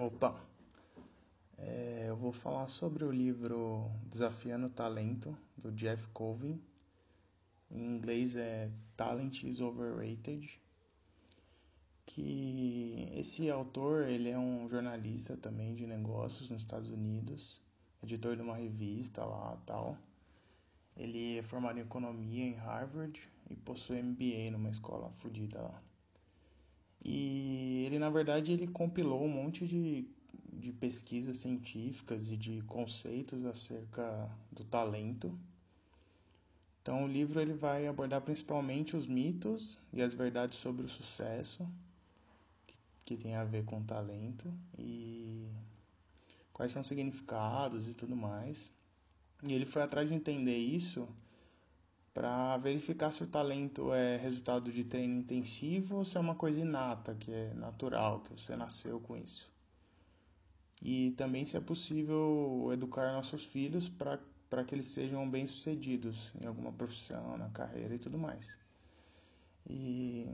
Opa! É, eu vou falar sobre o livro Desafiando o Talento, do Jeff Colvin. Em inglês é Talent is Overrated. Que esse autor ele é um jornalista também de negócios nos Estados Unidos, editor de uma revista lá tal. Ele é formado em economia em Harvard e possui MBA numa escola fodida lá. E ele, na verdade, ele compilou um monte de, de pesquisas científicas e de conceitos acerca do talento. Então, o livro ele vai abordar principalmente os mitos e as verdades sobre o sucesso, que, que tem a ver com talento, e quais são os significados e tudo mais. E ele foi atrás de entender isso para verificar se o talento é resultado de treino intensivo ou se é uma coisa inata, que é natural, que você nasceu com isso. E também se é possível educar nossos filhos para que eles sejam bem-sucedidos em alguma profissão, na carreira e tudo mais. E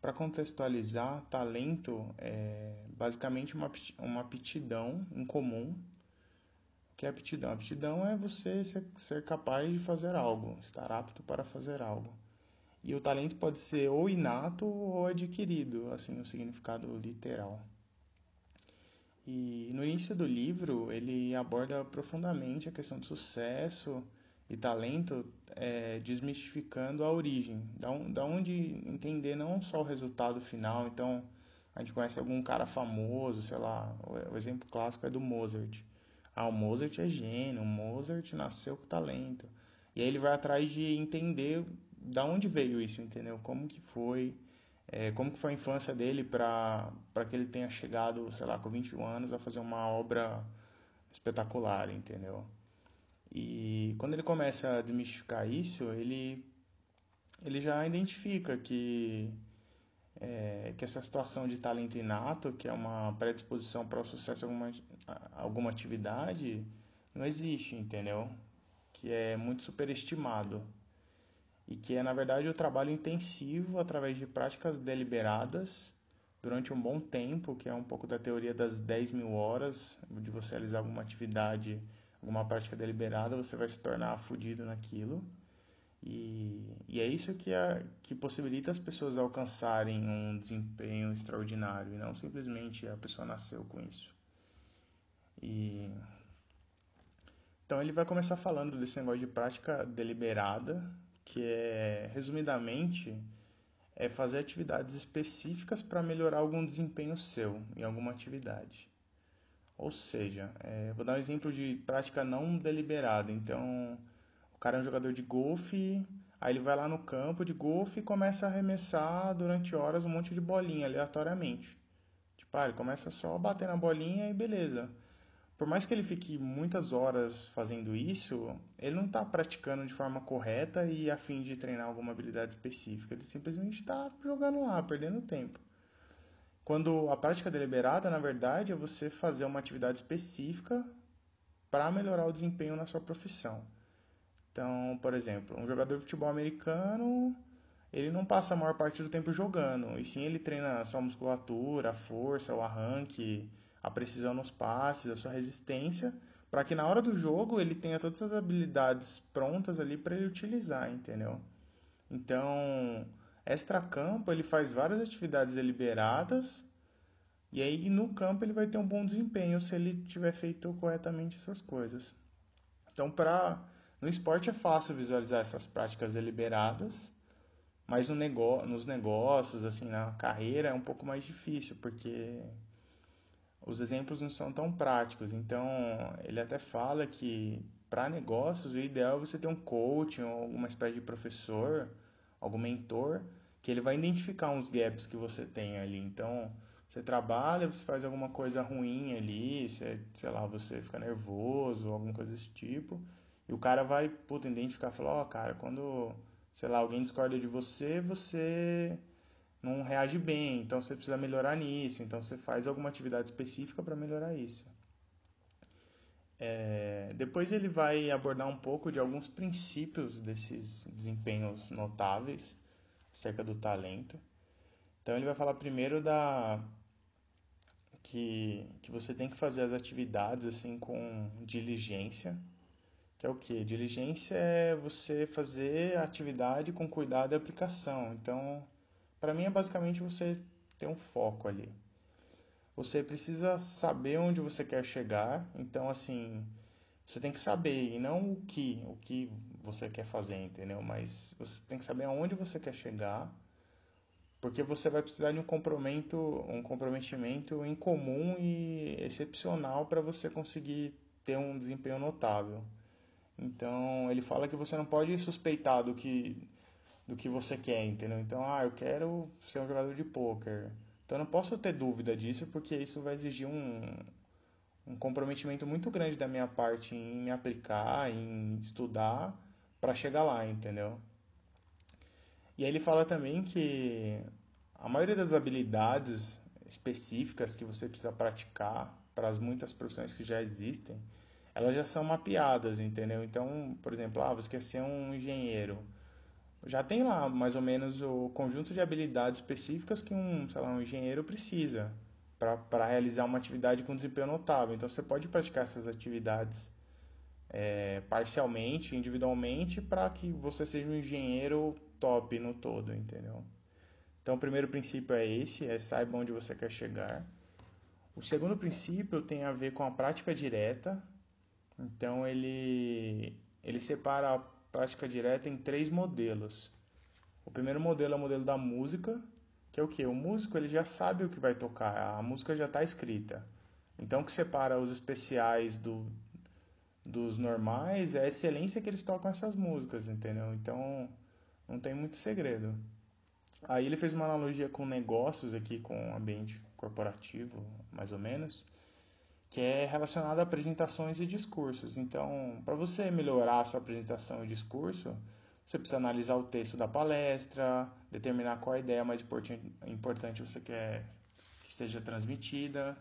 para contextualizar, talento é basicamente uma, uma aptidão em comum que é aptidão? Aptidão é você ser, ser capaz de fazer algo, estar apto para fazer algo. E o talento pode ser ou inato ou adquirido, assim, o significado literal. E no início do livro ele aborda profundamente a questão do sucesso e talento, é, desmistificando a origem, da, da onde entender não só o resultado final. Então a gente conhece algum cara famoso, sei lá, o exemplo clássico é do Mozart. Ah, o Mozart é gênio, o Mozart nasceu com talento. E aí ele vai atrás de entender da onde veio isso, entendeu? Como que foi, é, como que foi a infância dele para que ele tenha chegado, sei lá, com 21 anos a fazer uma obra espetacular, entendeu? E quando ele começa a desmistificar isso, ele, ele já identifica que é, que essa situação de talento inato, que é uma predisposição para o sucesso alguma, alguma atividade, não existe, entendeu? Que é muito superestimado. E que é, na verdade, o trabalho intensivo através de práticas deliberadas durante um bom tempo, que é um pouco da teoria das 10 mil horas, de você realizar alguma atividade, alguma prática deliberada, você vai se tornar fudido naquilo. E, e é isso que, é, que possibilita as pessoas alcançarem um desempenho extraordinário, e não simplesmente a pessoa nasceu com isso. E, então ele vai começar falando desse negócio de prática deliberada, que é, resumidamente, é fazer atividades específicas para melhorar algum desempenho seu em alguma atividade. Ou seja, é, vou dar um exemplo de prática não deliberada. Então, cara é um jogador de golfe, aí ele vai lá no campo de golfe e começa a arremessar durante horas um monte de bolinha aleatoriamente. Tipo, ah, ele começa só a bater na bolinha e beleza. Por mais que ele fique muitas horas fazendo isso, ele não está praticando de forma correta e a fim de treinar alguma habilidade específica. Ele simplesmente está jogando lá, perdendo tempo. Quando a prática deliberada, na verdade, é você fazer uma atividade específica para melhorar o desempenho na sua profissão. Então, por exemplo, um jogador de futebol americano, ele não passa a maior parte do tempo jogando, e sim ele treina a sua musculatura, a força, o arranque, a precisão nos passes, a sua resistência, para que na hora do jogo ele tenha todas as habilidades prontas ali para ele utilizar, entendeu? Então, extra-campo ele faz várias atividades deliberadas, e aí no campo ele vai ter um bom desempenho se ele tiver feito corretamente essas coisas. Então, para no esporte é fácil visualizar essas práticas deliberadas, mas no negócio, nos negócios, assim, na carreira é um pouco mais difícil, porque os exemplos não são tão práticos. Então, ele até fala que para negócios o ideal é você ter um coach ou alguma espécie de professor, algum mentor, que ele vai identificar uns gaps que você tem ali. Então, você trabalha, você faz alguma coisa ruim ali, você, sei lá, você fica nervoso, alguma coisa desse tipo. E o cara vai, puta, identificar e falar, ó, oh, cara, quando, sei lá, alguém discorda de você, você não reage bem, então você precisa melhorar nisso, então você faz alguma atividade específica para melhorar isso. É, depois ele vai abordar um pouco de alguns princípios desses desempenhos notáveis acerca do talento. Então ele vai falar primeiro da que, que você tem que fazer as atividades assim com diligência. Que é o que? Diligência é você fazer a atividade com cuidado e aplicação. Então, para mim é basicamente você ter um foco ali. Você precisa saber onde você quer chegar. Então, assim, você tem que saber e não o que, o que você quer fazer, entendeu? Mas você tem que saber aonde você quer chegar, porque você vai precisar de um comprometimento, um comprometimento em comum e excepcional para você conseguir ter um desempenho notável. Então, ele fala que você não pode suspeitar do que do que você quer, entendeu? Então, ah, eu quero ser um jogador de pôquer. Então, eu não posso ter dúvida disso, porque isso vai exigir um, um comprometimento muito grande da minha parte em me aplicar, em estudar para chegar lá, entendeu? E aí ele fala também que a maioria das habilidades específicas que você precisa praticar para as muitas profissões que já existem, elas já são mapeadas, entendeu? Então, por exemplo, ah, você quer ser um engenheiro. Já tem lá mais ou menos o conjunto de habilidades específicas que um, sei lá, um engenheiro precisa para realizar uma atividade com desempenho notável. Então você pode praticar essas atividades é, parcialmente, individualmente, para que você seja um engenheiro top no todo, entendeu? Então o primeiro princípio é esse, é saiba onde você quer chegar. O segundo princípio tem a ver com a prática direta. Então ele ele separa a prática direta em três modelos. O primeiro modelo é o modelo da música, que é o que? O músico ele já sabe o que vai tocar, a música já está escrita. Então o que separa os especiais do, dos normais é a excelência que eles tocam essas músicas, entendeu? Então não tem muito segredo. Aí ele fez uma analogia com negócios aqui, com ambiente corporativo, mais ou menos, que é relacionado a apresentações e discursos. Então, para você melhorar a sua apresentação e discurso, você precisa analisar o texto da palestra, determinar qual a ideia mais importante você quer que seja transmitida.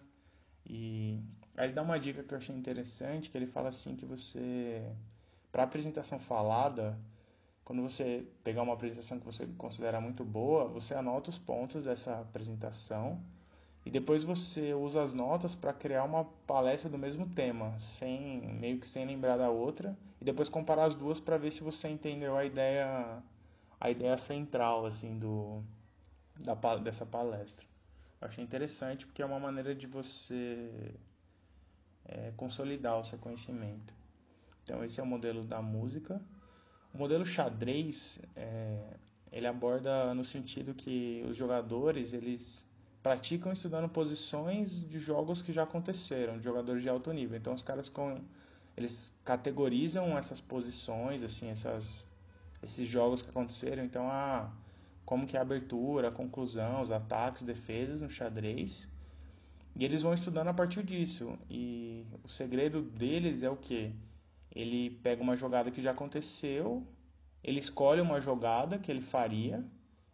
E aí dá uma dica que eu achei interessante, que ele fala assim que você para apresentação falada, quando você pegar uma apresentação que você considera muito boa, você anota os pontos dessa apresentação e depois você usa as notas para criar uma palestra do mesmo tema, sem meio que sem lembrar da outra, e depois comparar as duas para ver se você entendeu a ideia a ideia central assim do da, dessa palestra. Eu achei interessante porque é uma maneira de você é, consolidar o seu conhecimento. Então esse é o modelo da música. O modelo xadrez é, ele aborda no sentido que os jogadores eles praticam estudando posições de jogos que já aconteceram, de jogadores de alto nível. Então os caras com eles categorizam essas posições, assim, essas esses jogos que aconteceram. Então, ah, como que é a abertura, a conclusão, os ataques, defesas no xadrez. E eles vão estudando a partir disso. E o segredo deles é o que? Ele pega uma jogada que já aconteceu, ele escolhe uma jogada que ele faria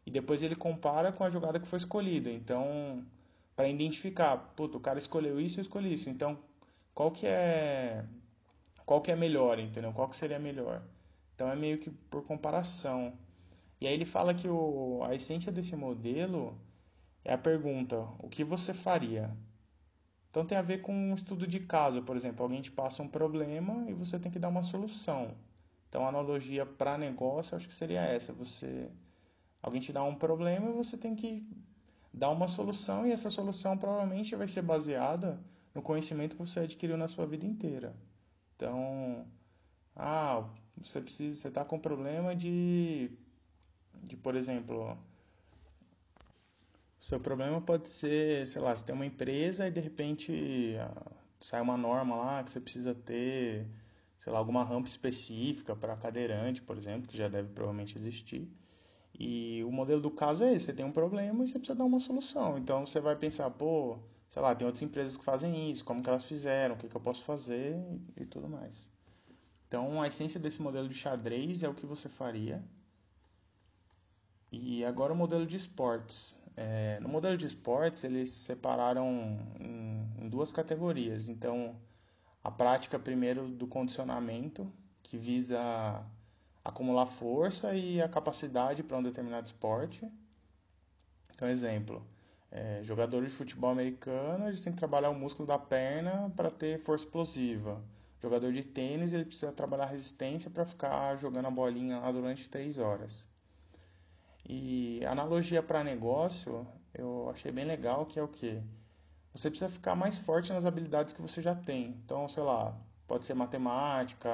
e depois ele compara com a jogada que foi escolhida. Então, para identificar, puto, o cara escolheu isso, eu escolhi isso. Então, qual que é qual que é melhor, entendeu? Qual que seria melhor? Então é meio que por comparação. E aí ele fala que o, a essência desse modelo é a pergunta: o que você faria? Então tem a ver com um estudo de caso, por exemplo, alguém te passa um problema e você tem que dar uma solução. Então a analogia para negócio acho que seria essa, você Alguém te dá um problema e você tem que dar uma solução e essa solução provavelmente vai ser baseada no conhecimento que você adquiriu na sua vida inteira. Então, ah, você precisa, você está com problema de, de, por exemplo, seu problema pode ser, sei lá, você tem uma empresa e de repente ah, sai uma norma lá que você precisa ter, sei lá, alguma rampa específica para cadeirante, por exemplo, que já deve provavelmente existir. E o modelo do caso é esse: você tem um problema e você precisa dar uma solução. Então você vai pensar, pô, sei lá, tem outras empresas que fazem isso, como que elas fizeram, o que, que eu posso fazer e, tudo mais. Então a essência desse modelo de xadrez é o que você faria. E agora o modelo de esportes. É, no modelo de esportes eles separaram em, em duas categorias. Então a prática primeiro do condicionamento, que visa acumular força e a capacidade para um determinado esporte. Então, exemplo, É, jogadores de futebol americano, eles têm que trabalhar o músculo da perna para ter força explosiva. Jogador de tênis, ele precisa trabalhar resistência para ficar jogando a bolinha lá durante três horas. E analogia para negócio, eu achei bem legal, que é o que? Você precisa ficar mais forte nas habilidades que você já tem. Então, sei lá, pode ser matemática,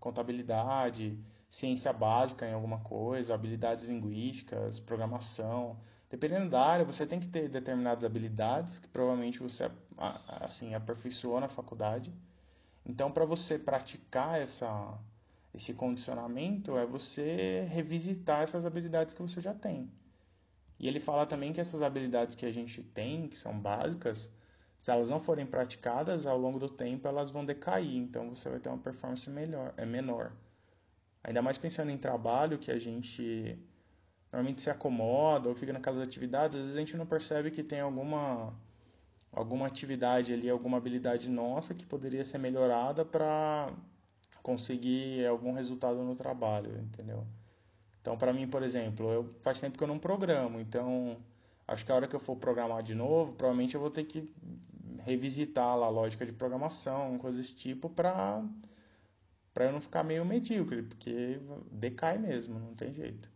contabilidade, ciência básica em alguma coisa, habilidades linguísticas, programação. Dependendo da área, você tem que ter determinadas habilidades que provavelmente você assim aperfeiçoou na faculdade. Então, para você praticar essa, esse condicionamento, é você revisitar essas habilidades que você já tem. E ele fala também que essas habilidades que a gente tem, que são básicas, se elas não forem praticadas, ao longo do tempo elas vão decair, então você vai ter uma performance melhor, é menor. Ainda mais pensando em trabalho, que a gente normalmente se acomoda ou fica naquelas atividades, às vezes a gente não percebe que tem alguma alguma atividade ali, alguma habilidade nossa que poderia ser melhorada para conseguir algum resultado no trabalho, entendeu? Então, para mim, por exemplo, eu faz tempo que eu não programo, então acho que a hora que eu for programar de novo, provavelmente eu vou ter que revisitar lá a lógica de programação, coisas desse tipo, para para eu não ficar meio medíocre, porque decai mesmo, não tem jeito.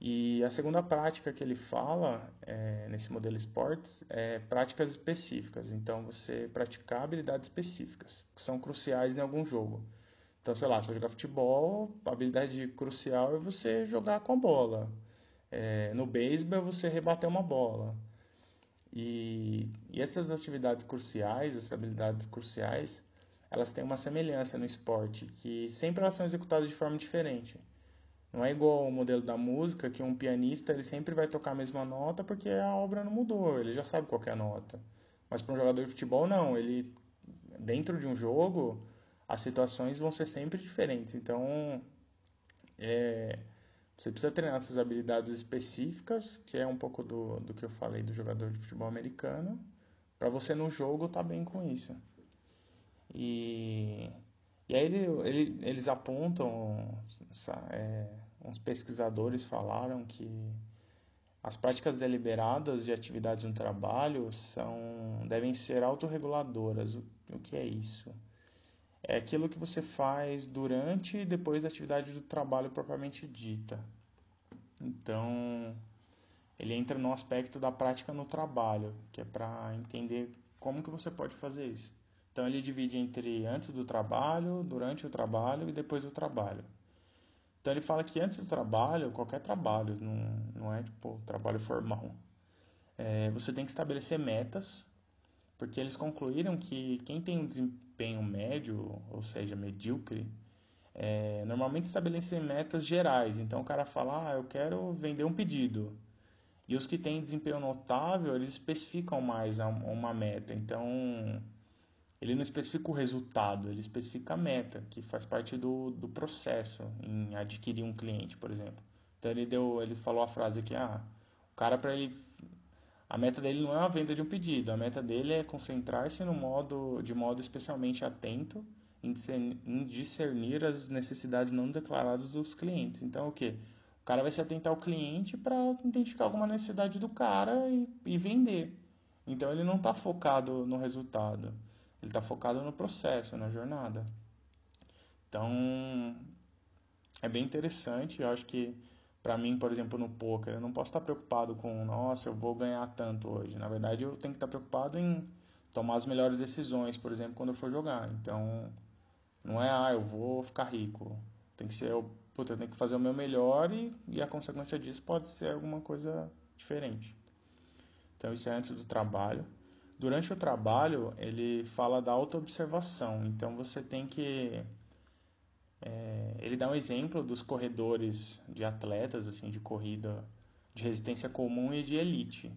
E a segunda prática que ele fala é, nesse modelo esportes é práticas específicas. Então, você praticar habilidades específicas, que são cruciais em algum jogo. Então, sei lá, se eu jogar futebol, a habilidade crucial é você jogar com a bola. É, no beisebol é você rebater uma bola. E, e essas atividades cruciais, essas habilidades cruciais, elas têm uma semelhança no esporte, que sempre elas são executadas de forma diferente. Não é igual ao modelo da música, que um pianista ele sempre vai tocar a mesma nota porque a obra não mudou, ele já sabe qual é a nota. Mas para um jogador de futebol, não. Ele, dentro de um jogo, as situações vão ser sempre diferentes. Então, é, você precisa treinar essas habilidades específicas, que é um pouco do, do que eu falei do jogador de futebol americano, para você no jogo estar tá bem com isso. E, e aí ele, ele, eles apontam, é, uns pesquisadores falaram que as práticas deliberadas de atividades no trabalho são, devem ser autorreguladoras. O, o que é isso? é aquilo que você faz durante e depois da atividade do trabalho propriamente dita. Então, ele entra no aspecto da prática no trabalho, que é para entender como que você pode fazer isso. Então, ele divide entre antes do trabalho, durante o trabalho e depois do trabalho. Então, ele fala que antes do trabalho, qualquer trabalho, não, não é tipo trabalho formal, é, você tem que estabelecer metas porque eles concluíram que quem tem um desempenho médio, ou seja, medíocre, é, normalmente estabelece metas gerais. Então o cara fala, ah, eu quero vender um pedido. E os que têm desempenho notável, eles especificam mais uma meta. Então ele não especifica o resultado, ele especifica a meta, que faz parte do, do processo em adquirir um cliente, por exemplo. Então ele deu, ele falou a frase que ah, o cara para ele a meta dele não é a venda de um pedido, a meta dele é concentrar-se no modo, de modo especialmente atento em discernir as necessidades não declaradas dos clientes. Então, o que? O cara vai se atentar ao cliente para identificar alguma necessidade do cara e, e vender. Então, ele não está focado no resultado, ele está focado no processo, na jornada. Então, é bem interessante. Eu acho que para mim, por exemplo, no poker, eu não posso estar preocupado com, nossa, eu vou ganhar tanto hoje. Na verdade, eu tenho que estar preocupado em tomar as melhores decisões, por exemplo, quando eu for jogar. Então, não é, ah, eu vou ficar rico. Tem que ser, eu, puta, eu tenho que fazer o meu melhor e, e a consequência disso pode ser alguma coisa diferente. Então, isso é antes do trabalho. Durante o trabalho, ele fala da autoobservação. Então, você tem que é, ele dá um exemplo dos corredores de atletas, assim, de corrida de resistência comum e de elite.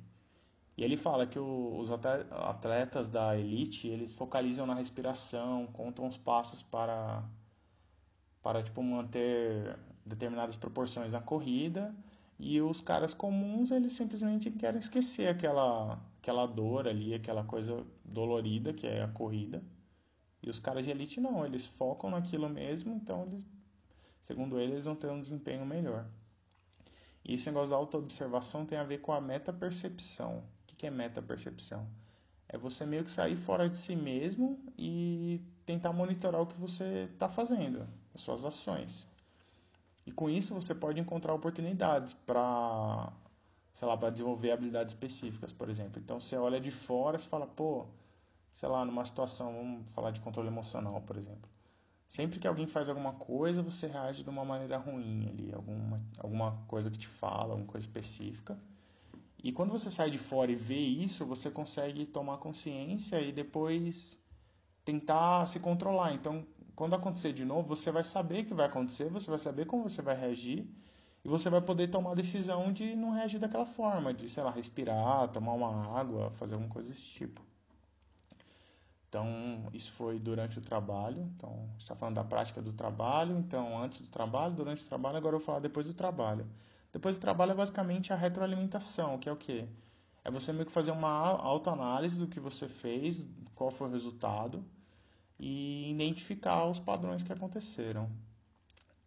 E ele fala que o, os atletas da elite, eles focalizam na respiração, contam os passos para, para tipo, manter determinadas proporções na corrida, e os caras comuns, eles simplesmente querem esquecer aquela, aquela dor ali, aquela coisa dolorida que é a corrida, e os caras de elite não, eles focam naquilo mesmo, então eles, segundo eles, eles vão ter um desempenho melhor. E esse negócio da auto-observação tem a ver com a meta-percepção. O que é meta-percepção? É você meio que sair fora de si mesmo e tentar monitorar o que você está fazendo, as suas ações. E com isso você pode encontrar oportunidades para, sei lá, para desenvolver habilidades específicas, por exemplo. Então você olha de fora e fala, pô, sei lá, numa situação, vamos falar de controle emocional, por exemplo. Sempre que alguém faz alguma coisa, você reage de uma maneira ruim ali, alguma, alguma coisa que te fala, alguma coisa específica. E quando você sai de fora e vê isso, você consegue tomar consciência e depois tentar se controlar. Então, quando acontecer de novo, você vai saber o que vai acontecer, você vai saber como você vai reagir e você vai poder tomar a decisão de não reagir daquela forma, de, sei lá, respirar, tomar uma água, fazer alguma coisa desse tipo. Então, isso foi durante o trabalho. Então, está falando da prática do trabalho. Então, antes do trabalho, durante o trabalho, agora eu vou falar depois do trabalho. Depois do trabalho é basicamente a retroalimentação, que é o quê? É você meio que fazer uma autoanálise do que você fez, qual foi o resultado e identificar os padrões que aconteceram.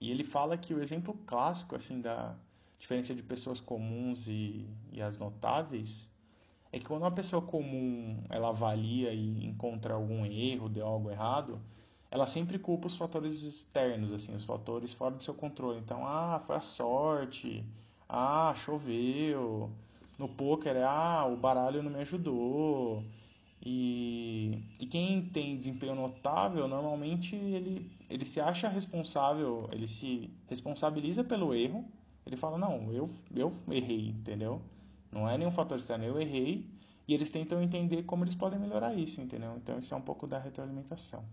E ele fala que o exemplo clássico assim da diferença de pessoas comuns e, e as notáveis é que quando uma pessoa comum ela avalia e encontra algum erro, deu algo errado, ela sempre culpa os fatores externos, assim, os fatores fora do seu controle. Então, ah, foi a sorte, ah, choveu, no poker, ah, o baralho não me ajudou. E, e quem tem desempenho notável, normalmente ele, ele se acha responsável, ele se responsabiliza pelo erro. Ele fala, não, eu, eu errei, entendeu? Não é nenhum fator externo, eu errei. E eles tentam entender como eles podem melhorar isso, entendeu? Então isso é um pouco da retroalimentação.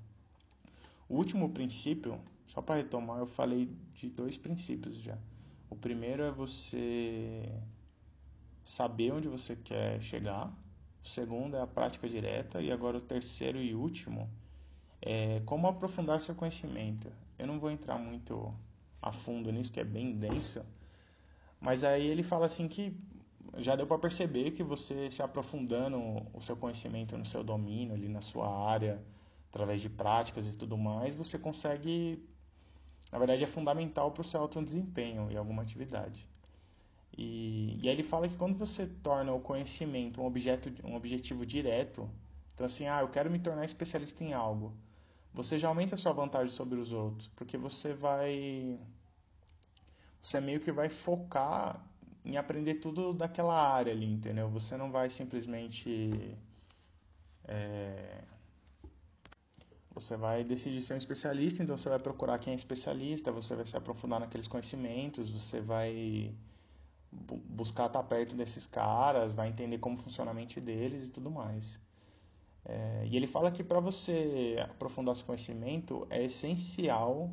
O último princípio, só para retomar, eu falei de dois princípios já. O primeiro é você saber onde você quer chegar. O segundo é a prática direta. E agora o terceiro e último é como aprofundar seu conhecimento. Eu não vou entrar muito a fundo nisso, que é bem denso. Mas aí ele fala assim que já deu para perceber que você se aprofundando o seu conhecimento no seu domínio, ali na sua área, através de práticas e tudo mais, você consegue, na verdade, é fundamental para o seu alto desempenho em alguma atividade. E, e aí ele fala que quando você torna o conhecimento um, objeto, um objetivo direto, então assim, ah, eu quero me tornar especialista em algo, você já aumenta a sua vantagem sobre os outros, porque você vai você meio que vai focar em aprender tudo daquela área ali, entendeu? Você não vai simplesmente. É, você vai decidir ser um especialista, então você vai procurar quem é especialista, você vai se aprofundar naqueles conhecimentos, você vai buscar estar perto desses caras, vai entender como funciona a mente deles e tudo mais. É, e ele fala que para você aprofundar esse conhecimento é essencial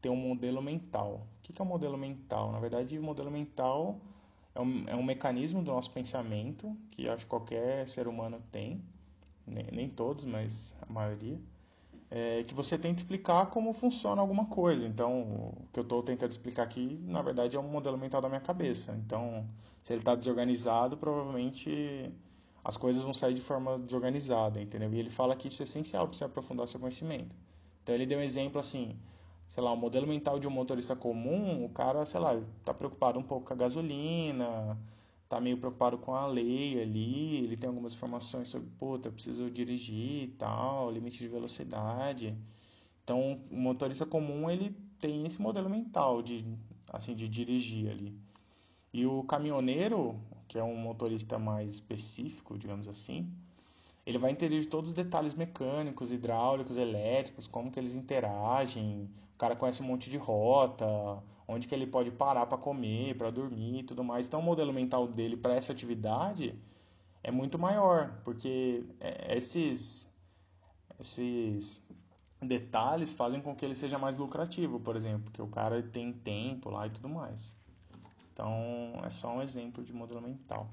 ter um modelo mental. O que é um modelo mental? Na verdade, o modelo mental é um, é um mecanismo do nosso pensamento que acho que qualquer ser humano tem, nem, nem todos, mas a maioria, é que você tenta explicar como funciona alguma coisa. Então, o que eu estou tentando explicar aqui, na verdade, é um modelo mental da minha cabeça. Então, se ele está desorganizado, provavelmente as coisas vão sair de forma desorganizada, entendeu? E ele fala que isso é essencial para você aprofundar seu conhecimento. Então, ele deu um exemplo assim sei lá, o modelo mental de um motorista comum, o cara, sei lá, tá preocupado um pouco com a gasolina, tá meio preocupado com a lei ali, ele tem algumas informações sobre, puta, eu preciso dirigir e tal, limite de velocidade. Então, o motorista comum, ele tem esse modelo mental de, assim, de dirigir ali. E o caminhoneiro, que é um motorista mais específico, digamos assim, ele vai entender de todos os detalhes mecânicos, hidráulicos, elétricos, como que eles interagem, cara conhece um monte de rota, onde que ele pode parar para comer, para dormir e tudo mais. Então o modelo mental dele para essa atividade é muito maior, porque é, esses esses detalhes fazem com que ele seja mais lucrativo, por exemplo, porque o cara tem tempo lá e tudo mais. Então é só um exemplo de modelo mental.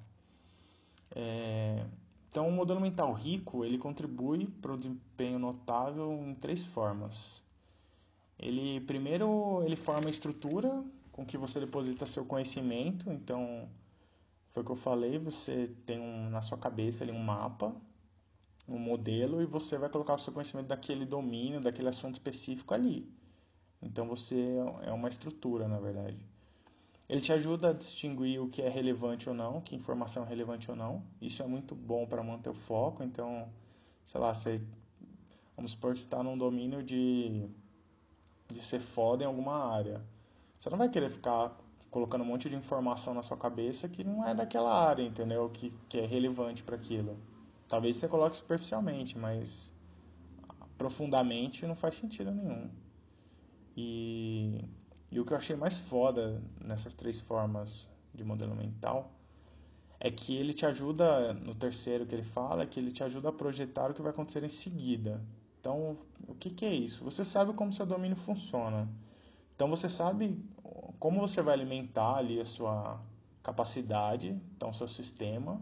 É... Então o modelo mental rico ele contribui para o desempenho notável em três formas. Ele primeiro ele forma estrutura com que você deposita seu conhecimento. Então, foi o que eu falei, você tem um, na sua cabeça ali um mapa, um modelo e você vai colocar o seu conhecimento daquele domínio, daquele assunto específico ali. Então você é uma estrutura, na verdade. Ele te ajuda a distinguir o que é relevante ou não, que informação é relevante ou não. Isso é muito bom para manter o foco. Então, sei lá, você, vamos supor que você está num domínio de, de ser foda em alguma área. Você não vai querer ficar colocando um monte de informação na sua cabeça que não é daquela área, entendeu? Que, que é relevante para aquilo. Talvez você coloque superficialmente, mas profundamente não faz sentido nenhum. E e o que eu achei mais foda nessas três formas de modelo mental é que ele te ajuda, no terceiro que ele fala, é que ele te ajuda a projetar o que vai acontecer em seguida. Então, o que, que é isso? Você sabe como seu domínio funciona. Então, você sabe como você vai alimentar ali a sua capacidade, então, seu sistema,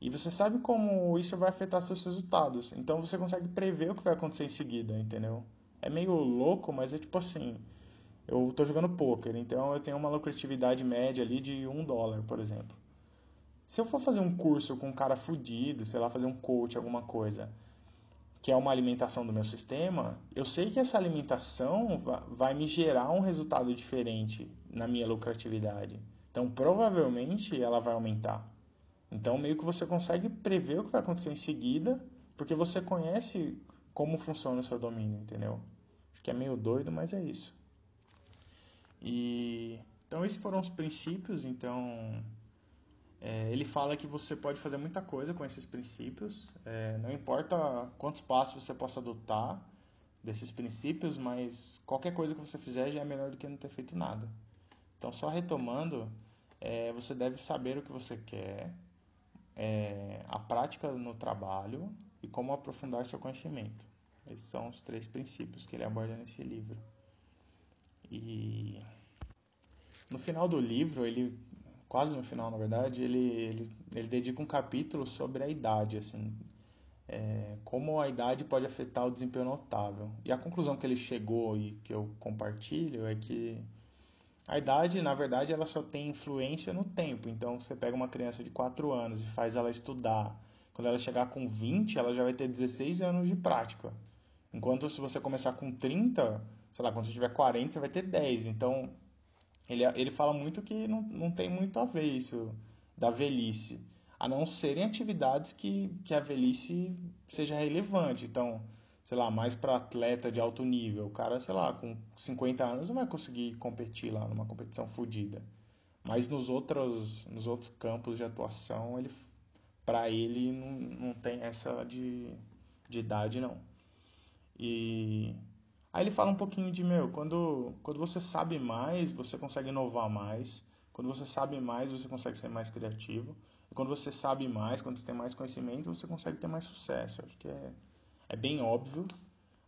e você sabe como isso vai afetar seus resultados. Então, você consegue prever o que vai acontecer em seguida, entendeu? É meio louco, mas é tipo assim eu estou jogando poker, então eu tenho uma lucratividade média ali de um dólar, por exemplo. Se eu for fazer um curso com um cara fudido, sei lá, fazer um coach, alguma coisa, que é uma alimentação do meu sistema, eu sei que essa alimentação vai me gerar um resultado diferente na minha lucratividade. Então, provavelmente ela vai aumentar. Então, meio que você consegue prever o que vai acontecer em seguida, porque você conhece como funciona o seu domínio, entendeu? Acho que é meio doido, mas é isso. E então esses foram os princípios. Então é, ele fala que você pode fazer muita coisa com esses princípios. É, não importa quantos passos você possa adotar desses princípios, mas qualquer coisa que você fizer já é melhor do que não ter feito nada. Então só retomando, é, você deve saber o que você quer, é, a prática no trabalho e como aprofundar seu conhecimento. Esses são os três princípios que ele aborda nesse livro. E no final do livro, ele quase no final, na verdade, ele, ele, ele dedica um capítulo sobre a idade, assim, é, como a idade pode afetar o desempenho notável. E a conclusão que ele chegou e que eu compartilho é que a idade, na verdade, ela só tem influência no tempo. Então, você pega uma criança de 4 anos e faz ela estudar. Quando ela chegar com 20, ela já vai ter 16 anos de prática. Enquanto se você começar com 30, sei lá, quando você tiver 40, você vai ter 10. Então, ele, ele fala muito que não, não tem muito a ver isso da velhice. A não serem atividades que, que a velhice seja relevante. Então, sei lá, mais para atleta de alto nível. O cara, sei lá, com 50 anos não vai conseguir competir lá numa competição fodida. Mas nos outros, nos outros campos de atuação, ele para ele não, não tem essa de, de idade não. E Aí ele fala um pouquinho de, meu, quando, quando você sabe mais, você consegue inovar mais. Quando você sabe mais, você consegue ser mais criativo. E quando você sabe mais, quando você tem mais conhecimento, você consegue ter mais sucesso. Acho que é, é bem óbvio.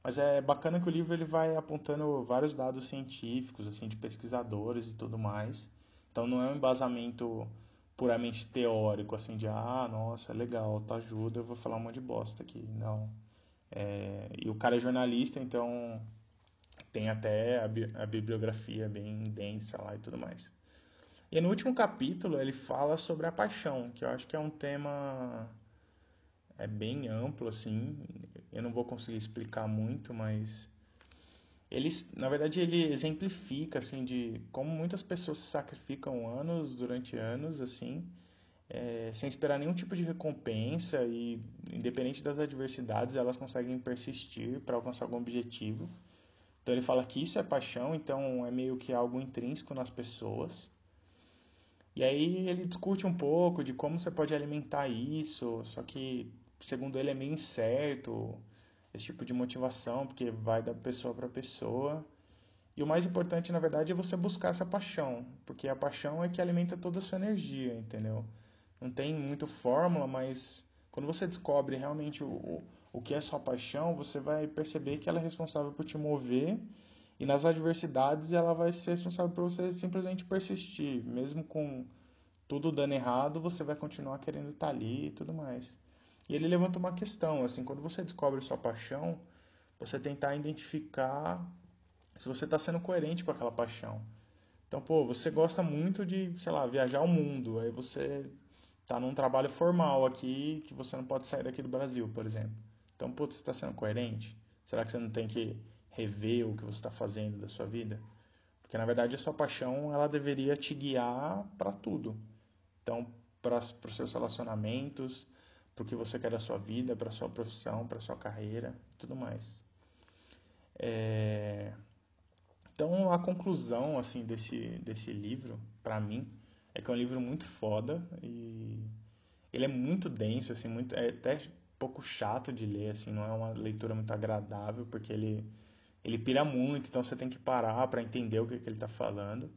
Mas é bacana que o livro ele vai apontando vários dados científicos, assim, de pesquisadores e tudo mais. Então não é um embasamento puramente teórico, assim, de, ah, nossa, legal, tá ajuda, eu vou falar um monte de bosta aqui. Não. É, e o cara é jornalista, então tem até a, bi a, bibliografia bem densa lá e tudo mais. E no último capítulo ele fala sobre a paixão, que eu acho que é um tema é bem amplo assim. Eu não vou conseguir explicar muito, mas ele, na verdade, ele exemplifica assim de como muitas pessoas se sacrificam anos durante anos assim é, sem esperar nenhum tipo de recompensa e, independente das adversidades, elas conseguem persistir para alcançar algum objetivo. Então ele fala que isso é paixão, então é meio que algo intrínseco nas pessoas. E aí ele discute um pouco de como você pode alimentar isso, só que segundo ele é meio incerto esse tipo de motivação, porque vai da pessoa para pessoa. E o mais importante, na verdade, é você buscar essa paixão, porque a paixão é que alimenta toda a sua energia, entendeu? Não tem muita fórmula, mas quando você descobre realmente o, o que é sua paixão, você vai perceber que ela é responsável por te mover e nas adversidades ela vai ser responsável por você simplesmente persistir, mesmo com tudo dando errado, você vai continuar querendo estar ali e tudo mais. E ele levanta uma questão, assim, quando você descobre sua paixão, você tentar identificar se você está sendo coerente com aquela paixão. Então, pô, você gosta muito de, sei lá, viajar o mundo, aí você está num trabalho formal aqui que você não pode sair daqui do Brasil, por exemplo. Então, putz, você está sendo coerente? Será que você não tem que rever o que você está fazendo da sua vida? Porque na verdade a sua paixão ela deveria te guiar para tudo. Então, para os seus relacionamentos, para o que você quer da sua vida, para a sua profissão, para a sua carreira, tudo mais. É... Então, a conclusão assim desse, desse livro, para mim, é que é um livro muito foda e ele é muito denso, assim, muito, é até pouco chato de ler, assim, não é uma leitura muito agradável, porque ele, ele pira muito, então você tem que parar para entender o que, que ele está falando.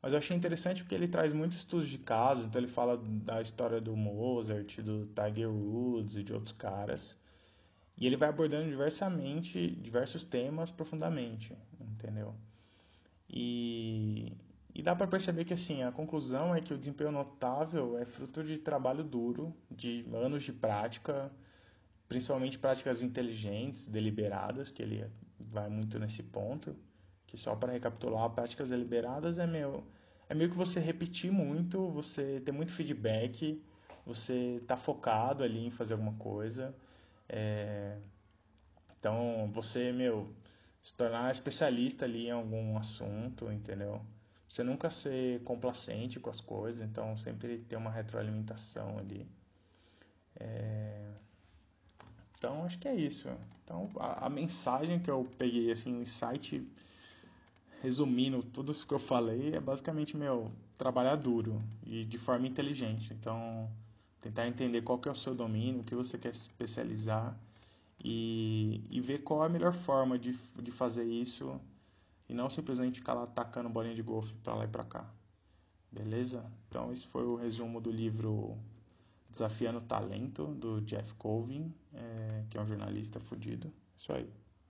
Mas eu achei interessante porque ele traz muitos estudos de casos, então ele fala da história do Mozart, do Tiger Woods e de outros caras. E ele vai abordando diversamente, diversos temas profundamente, entendeu? E, e dá para perceber que assim, a conclusão é que o desempenho notável é fruto de trabalho duro, de anos de prática, principalmente práticas inteligentes, deliberadas, que ele vai muito nesse ponto, que só para recapitular, práticas deliberadas é meio é meio que você repetir muito, você ter muito feedback, você tá focado ali em fazer alguma coisa. É... Então, você, meu, se tornar especialista ali em algum assunto, entendeu? Você nunca ser complacente com as coisas, então sempre ter uma retroalimentação ali. É... Então, acho que é isso. Então, a, a mensagem que eu peguei, assim, o insight resumindo tudo isso que eu falei, é basicamente, meu, trabalhar duro e de forma inteligente. Então, tentar entender qual que é o seu domínio, o que você quer se especializar e, e ver qual é a melhor forma de, de fazer isso e não simplesmente ficar lá atacando bolinha de golfe para lá e para cá. Beleza? Então, esse foi o resumo do livro Desafiando o Talento, do Jeff Colvin, é, que é um jornalista fudido. Isso aí.